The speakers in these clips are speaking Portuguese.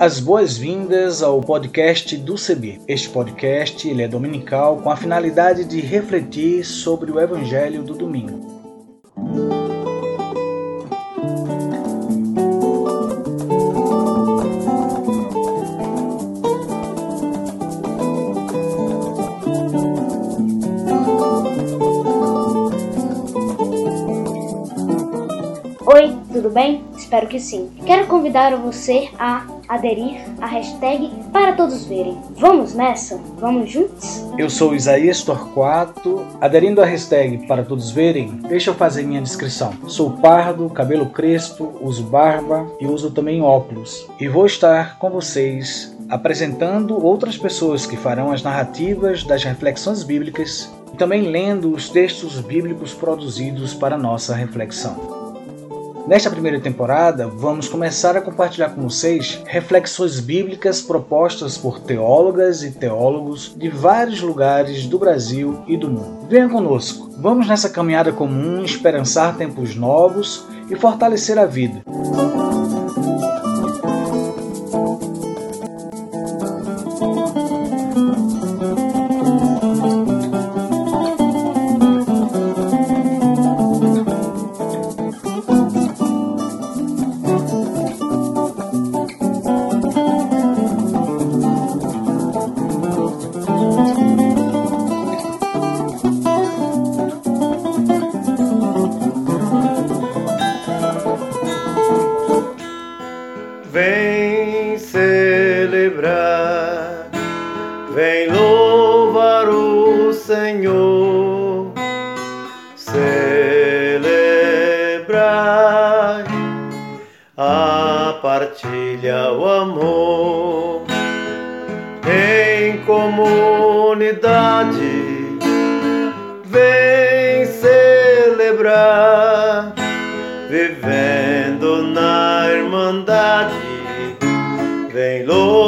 As boas-vindas ao podcast do CB. Este podcast ele é dominical com a finalidade de refletir sobre o Evangelho do domingo. Oi, tudo bem? Espero que sim. Quero convidar você a aderir à hashtag para todos verem. Vamos nessa? Vamos juntos? Eu sou Isaías Torquato. Aderindo à hashtag para todos verem, deixa eu fazer minha descrição. Sou pardo, cabelo crespo, uso barba e uso também óculos. E vou estar com vocês apresentando outras pessoas que farão as narrativas das reflexões bíblicas e também lendo os textos bíblicos produzidos para nossa reflexão. Nesta primeira temporada, vamos começar a compartilhar com vocês reflexões bíblicas propostas por teólogas e teólogos de vários lugares do Brasil e do mundo. Venha conosco, vamos nessa caminhada comum esperançar tempos novos e fortalecer a vida.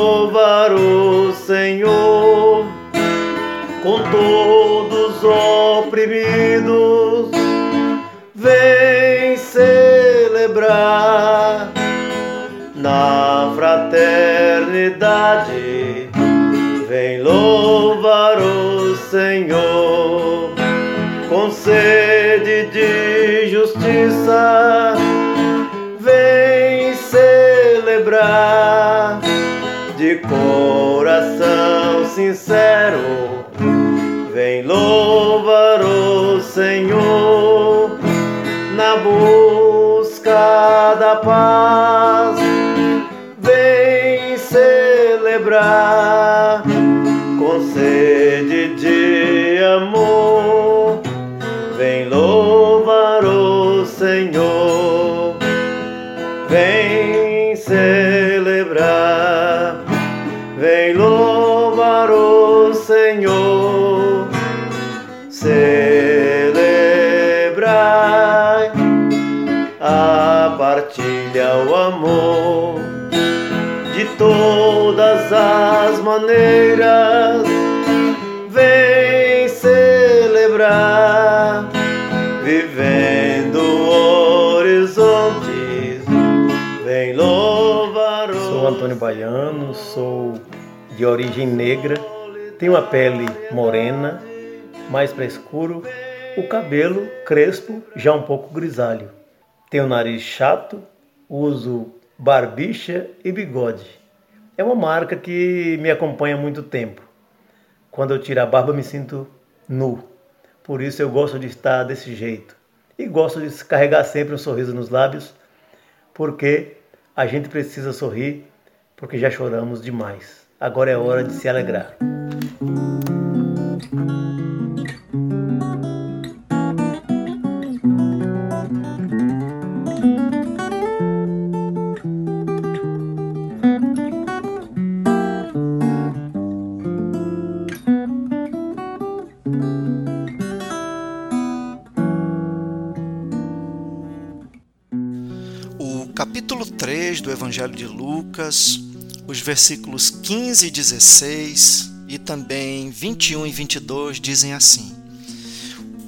Louvar o Senhor com todos oprimidos. Vem celebrar na fraternidade. Vem louvar o Senhor com sede de justiça. Vem celebrar sincero. Vem louvar o Senhor na busca da paz. Todas as maneiras. Vem celebrar, vivendo horizontes. Vem louvar o Sou Antônio Baiano, sou de origem negra, tenho a pele morena, mais para escuro, o cabelo crespo, já um pouco grisalho. Tenho o nariz chato, uso barbicha e bigode. É uma marca que me acompanha há muito tempo. Quando eu tiro a barba, me sinto nu. Por isso eu gosto de estar desse jeito. E gosto de carregar sempre um sorriso nos lábios, porque a gente precisa sorrir, porque já choramos demais. Agora é hora de se alegrar. Capítulo 3 do Evangelho de Lucas, os versículos 15 e 16 e também 21 e 22 dizem assim: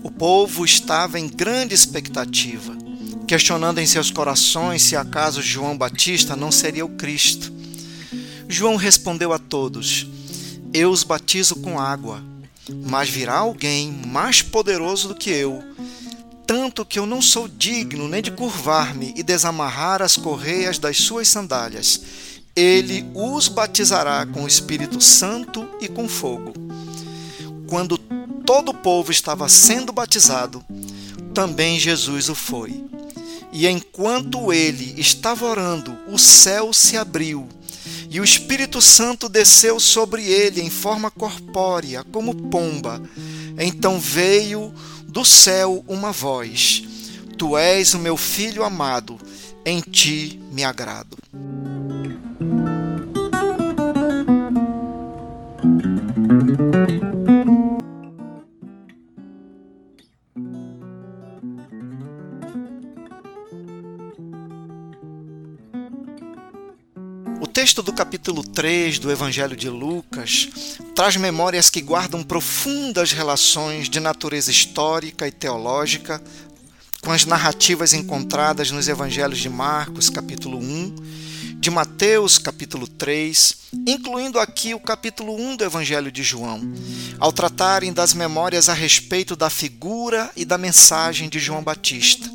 O povo estava em grande expectativa, questionando em seus corações se acaso João Batista não seria o Cristo. João respondeu a todos: Eu os batizo com água, mas virá alguém mais poderoso do que eu, tanto que eu não sou digno nem de curvar-me e desamarrar as correias das suas sandálias. Ele os batizará com o Espírito Santo e com fogo. Quando todo o povo estava sendo batizado, também Jesus o foi. E enquanto ele estava orando, o céu se abriu e o Espírito Santo desceu sobre ele em forma corpórea, como pomba. Então veio do céu uma voz: Tu és o meu filho amado, em ti me agrado. Texto do capítulo 3 do Evangelho de Lucas traz memórias que guardam profundas relações de natureza histórica e teológica com as narrativas encontradas nos Evangelhos de Marcos, capítulo 1, de Mateus, capítulo 3, incluindo aqui o capítulo 1 do Evangelho de João, ao tratarem das memórias a respeito da figura e da mensagem de João Batista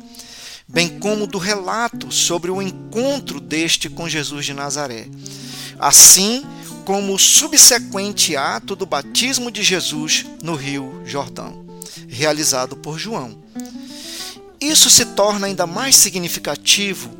bem como do relato sobre o encontro deste com Jesus de Nazaré, assim como o subsequente ato do batismo de Jesus no Rio Jordão, realizado por João. Isso se torna ainda mais significativo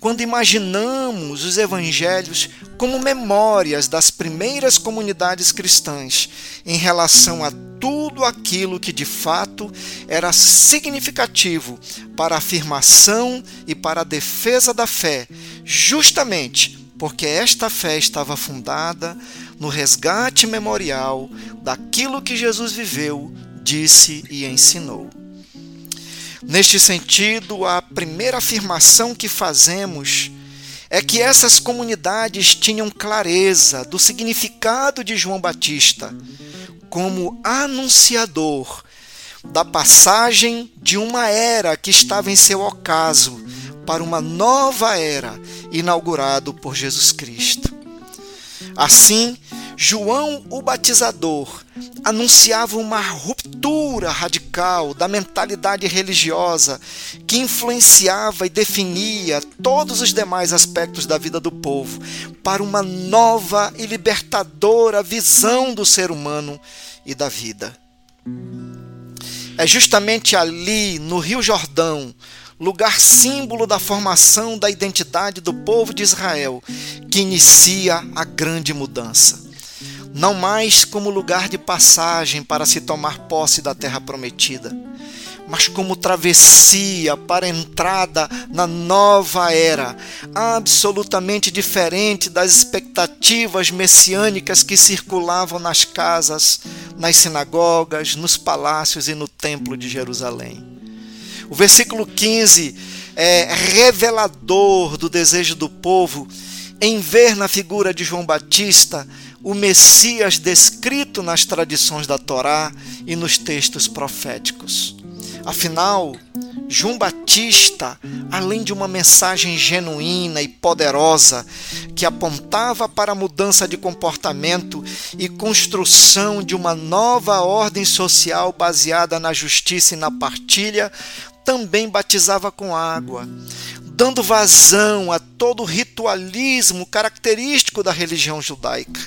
quando imaginamos os evangelhos como memórias das primeiras comunidades cristãs em relação a tudo aquilo que de fato era significativo para a afirmação e para a defesa da fé, justamente porque esta fé estava fundada no resgate memorial daquilo que Jesus viveu, disse e ensinou. Neste sentido, a primeira afirmação que fazemos é que essas comunidades tinham clareza do significado de João Batista como anunciador da passagem de uma era que estava em seu ocaso para uma nova era inaugurado por Jesus Cristo. Assim, João o Batizador anunciava uma ruptura radical da mentalidade religiosa que influenciava e definia todos os demais aspectos da vida do povo para uma nova e libertadora visão do ser humano e da vida. É justamente ali, no Rio Jordão, lugar símbolo da formação da identidade do povo de Israel, que inicia a grande mudança não mais como lugar de passagem para se tomar posse da terra prometida, mas como travessia para entrada na nova era, absolutamente diferente das expectativas messiânicas que circulavam nas casas, nas sinagogas, nos palácios e no templo de Jerusalém. O versículo 15 é revelador do desejo do povo em ver na figura de João Batista o Messias descrito nas tradições da Torá e nos textos proféticos. Afinal, João Batista, além de uma mensagem genuína e poderosa que apontava para a mudança de comportamento e construção de uma nova ordem social baseada na justiça e na partilha, também batizava com água, dando vazão a todo o ritualismo característico da religião judaica.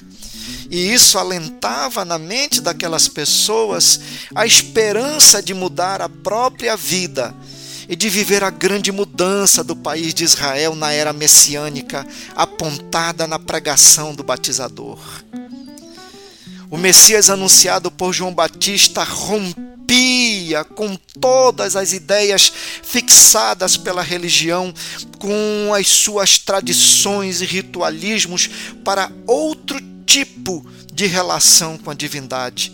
E isso alentava na mente daquelas pessoas a esperança de mudar a própria vida e de viver a grande mudança do país de Israel na era messiânica, apontada na pregação do batizador. O Messias anunciado por João Batista rompia com todas as ideias fixadas pela religião, com as suas tradições e ritualismos para outro tipo de relação com a divindade,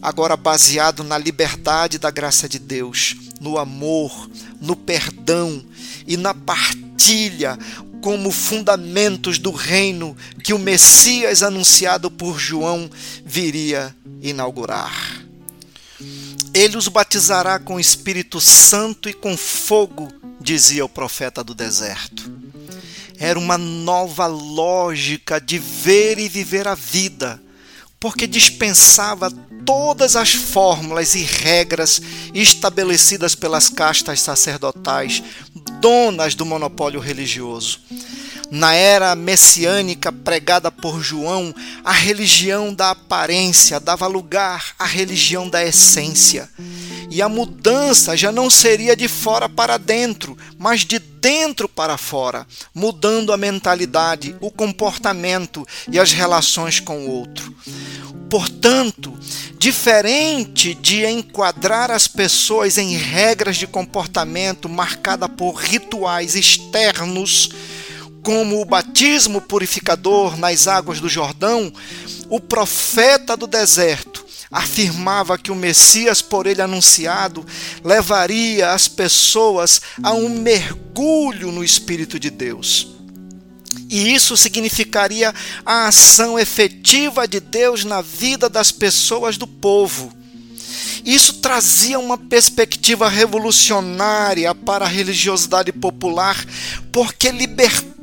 agora baseado na liberdade da graça de Deus, no amor, no perdão e na partilha como fundamentos do reino que o Messias anunciado por João viria inaugurar. Ele os batizará com o Espírito Santo e com fogo, dizia o profeta do deserto. Era uma nova lógica de ver e viver a vida, porque dispensava todas as fórmulas e regras estabelecidas pelas castas sacerdotais, donas do monopólio religioso. Na era messiânica pregada por João, a religião da aparência dava lugar à religião da essência. E a mudança já não seria de fora para dentro, mas de dentro para fora, mudando a mentalidade, o comportamento e as relações com o outro. Portanto, diferente de enquadrar as pessoas em regras de comportamento marcada por rituais externos, como o batismo purificador nas águas do Jordão, o profeta do deserto afirmava que o Messias por ele anunciado levaria as pessoas a um mergulho no Espírito de Deus. E isso significaria a ação efetiva de Deus na vida das pessoas do povo. Isso trazia uma perspectiva revolucionária para a religiosidade popular, porque libertava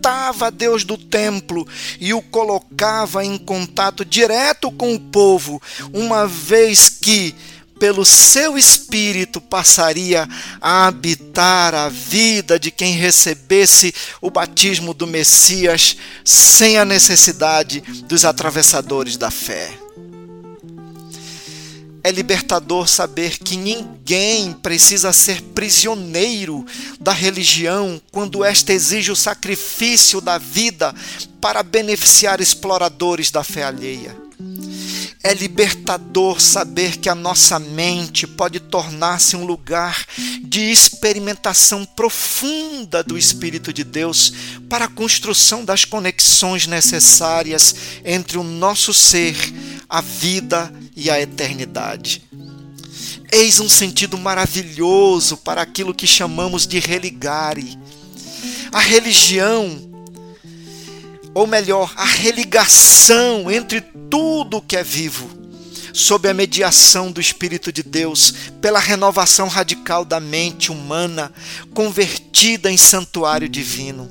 Deus do templo e o colocava em contato direto com o povo, uma vez que, pelo seu espírito, passaria a habitar a vida de quem recebesse o batismo do Messias sem a necessidade dos atravessadores da fé. É libertador saber que ninguém precisa ser prisioneiro da religião quando esta exige o sacrifício da vida para beneficiar exploradores da fé alheia. É libertador saber que a nossa mente pode tornar-se um lugar de experimentação profunda do Espírito de Deus para a construção das conexões necessárias entre o nosso ser, a vida e a eternidade. Eis um sentido maravilhoso para aquilo que chamamos de religare. A religião, ou melhor, a religação entre tudo que é vivo, sob a mediação do Espírito de Deus, pela renovação radical da mente humana, convertida em santuário divino.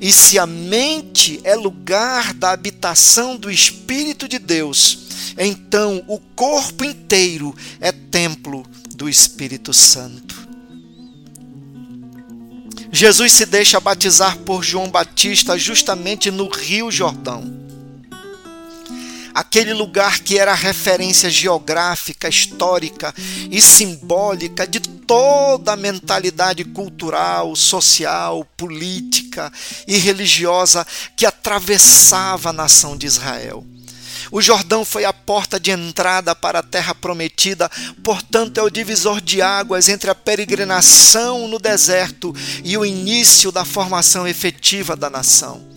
E se a mente é lugar da habitação do Espírito de Deus, então o corpo inteiro é templo do Espírito Santo. Jesus se deixa batizar por João Batista justamente no Rio Jordão. Aquele lugar que era referência geográfica, histórica e simbólica de toda a mentalidade cultural, social, política e religiosa que atravessava a nação de Israel. O Jordão foi a porta de entrada para a terra prometida, portanto, é o divisor de águas entre a peregrinação no deserto e o início da formação efetiva da nação.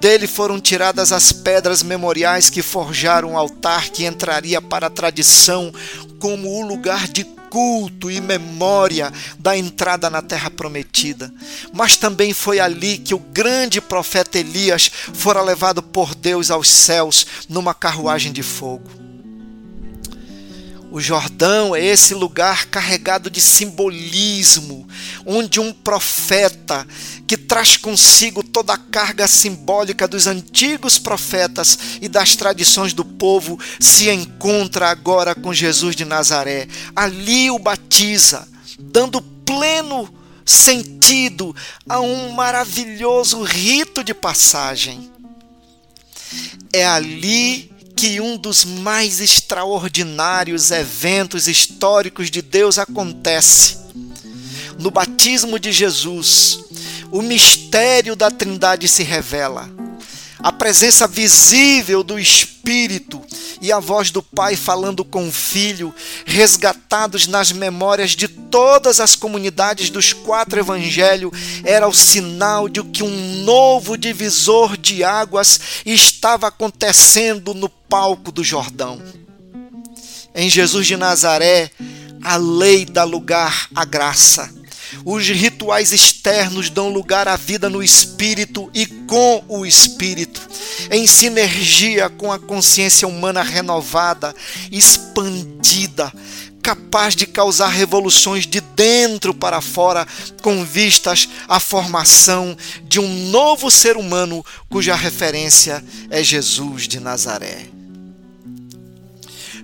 Dele foram tiradas as pedras memoriais que forjaram o altar que entraria para a tradição como o lugar de culto e memória da entrada na terra prometida. Mas também foi ali que o grande profeta Elias fora levado por Deus aos céus numa carruagem de fogo. O Jordão é esse lugar carregado de simbolismo, onde um profeta que traz consigo toda a carga simbólica dos antigos profetas e das tradições do povo se encontra agora com Jesus de Nazaré. Ali o batiza, dando pleno sentido a um maravilhoso rito de passagem. É ali que um dos mais extraordinários eventos históricos de Deus acontece. No batismo de Jesus, o mistério da Trindade se revela. A presença visível do Espírito e a voz do Pai falando com o Filho, resgatados nas memórias de todas as comunidades dos quatro evangelhos, era o sinal de que um novo divisor de águas estava acontecendo no palco do Jordão. Em Jesus de Nazaré, a lei dá lugar à graça. Os rituais externos dão lugar à vida no espírito e com o espírito, em sinergia com a consciência humana renovada, expandida, capaz de causar revoluções de dentro para fora, com vistas à formação de um novo ser humano cuja referência é Jesus de Nazaré.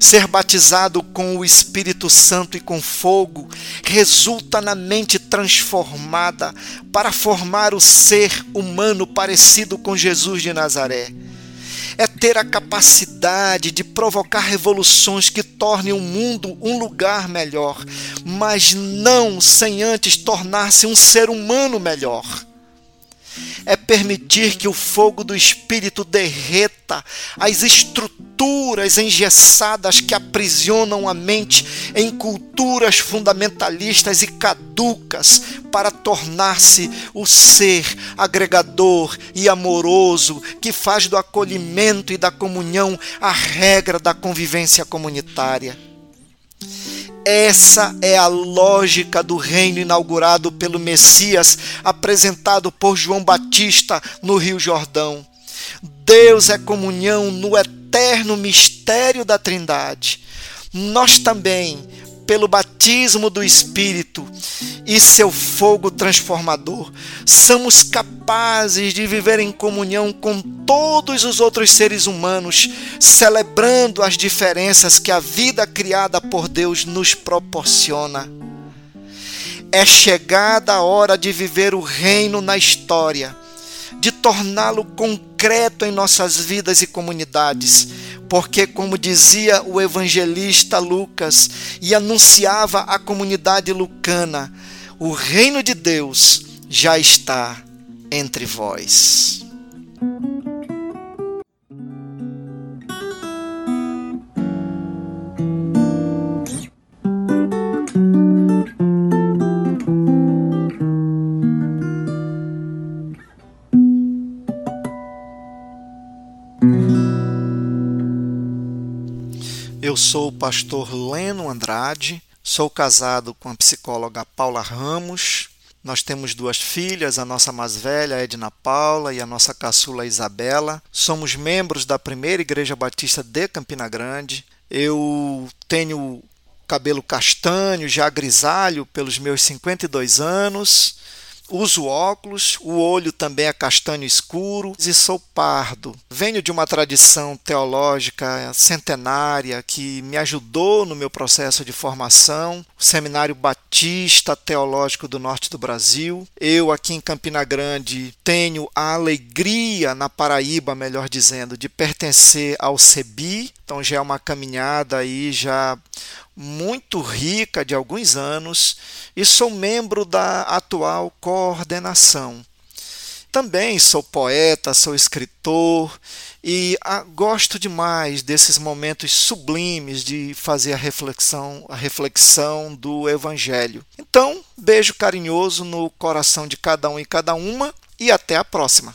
Ser batizado com o Espírito Santo e com fogo resulta na mente transformada para formar o ser humano parecido com Jesus de Nazaré. É ter a capacidade de provocar revoluções que tornem o mundo um lugar melhor, mas não sem antes tornar-se um ser humano melhor é permitir que o fogo do Espírito derreta as estruturas engessadas que aprisionam a mente em culturas fundamentalistas e caducas para tornar-se o ser agregador e amoroso que faz do acolhimento e da comunhão a regra da convivência comunitária. Essa é a lógica do reino inaugurado pelo Messias, apresentado por João Batista no Rio Jordão. Deus é comunhão no eterno mistério da Trindade. Nós também, pelo batismo do Espírito. E seu fogo transformador, somos capazes de viver em comunhão com todos os outros seres humanos, celebrando as diferenças que a vida criada por Deus nos proporciona. É chegada a hora de viver o reino na história, de torná-lo concreto em nossas vidas e comunidades porque, como dizia o evangelista Lucas e anunciava a comunidade lucana, o reino de Deus já está entre vós. Eu sou o pastor Leno Andrade, sou casado com a psicóloga Paula Ramos. Nós temos duas filhas, a nossa mais velha, Edna Paula, e a nossa caçula Isabela. Somos membros da primeira Igreja Batista de Campina Grande. Eu tenho cabelo castanho, já grisalho, pelos meus 52 anos Uso óculos, o olho também é castanho escuro e sou pardo. Venho de uma tradição teológica centenária que me ajudou no meu processo de formação, o Seminário Batista Teológico do Norte do Brasil. Eu, aqui em Campina Grande, tenho a alegria, na Paraíba, melhor dizendo, de pertencer ao CEBI, então já é uma caminhada aí já muito rica de alguns anos e sou membro da atual coordenação. Também sou poeta, sou escritor e ah, gosto demais desses momentos sublimes de fazer a reflexão, a reflexão do evangelho. Então, beijo carinhoso no coração de cada um e cada uma e até a próxima.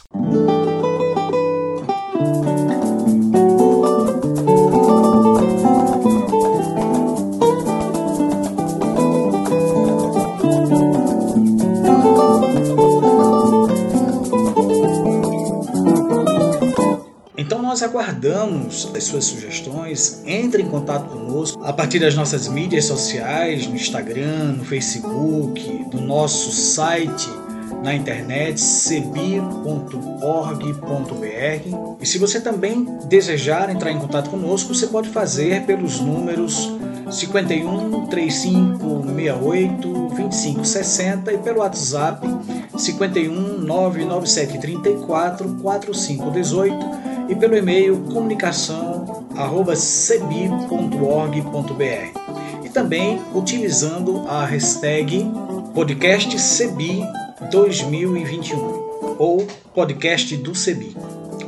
Aguardamos as suas sugestões. Entre em contato conosco a partir das nossas mídias sociais, no Instagram, no Facebook, no nosso site na internet cebi.org.br. E se você também desejar entrar em contato conosco, você pode fazer pelos números 51 35 68 25 60 e pelo WhatsApp 51 997 34 45 18 e pelo e-mail comunicação@cebi.org.br e também utilizando a hashtag podcastcebi 2021 ou podcast do Cebi.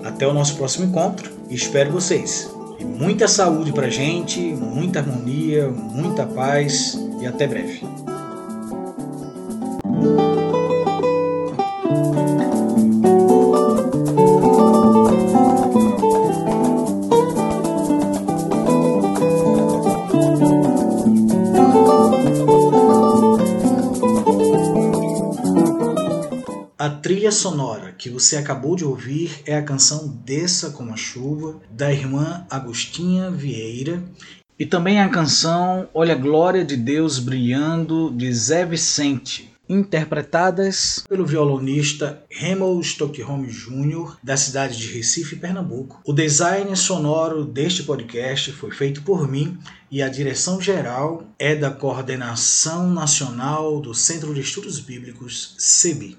Até o nosso próximo encontro e espero vocês. E muita saúde pra gente, muita harmonia, muita paz e até breve. Trilha sonora que você acabou de ouvir é a canção Desça como a Chuva, da irmã Agostinha Vieira, E também a canção Olha a Glória de Deus Brilhando, de Zé Vicente, interpretadas pelo violonista Remo Stockholm Jr., da cidade de Recife, Pernambuco. O design sonoro deste podcast foi feito por mim e a direção geral é da Coordenação Nacional do Centro de Estudos Bíblicos, CEBI.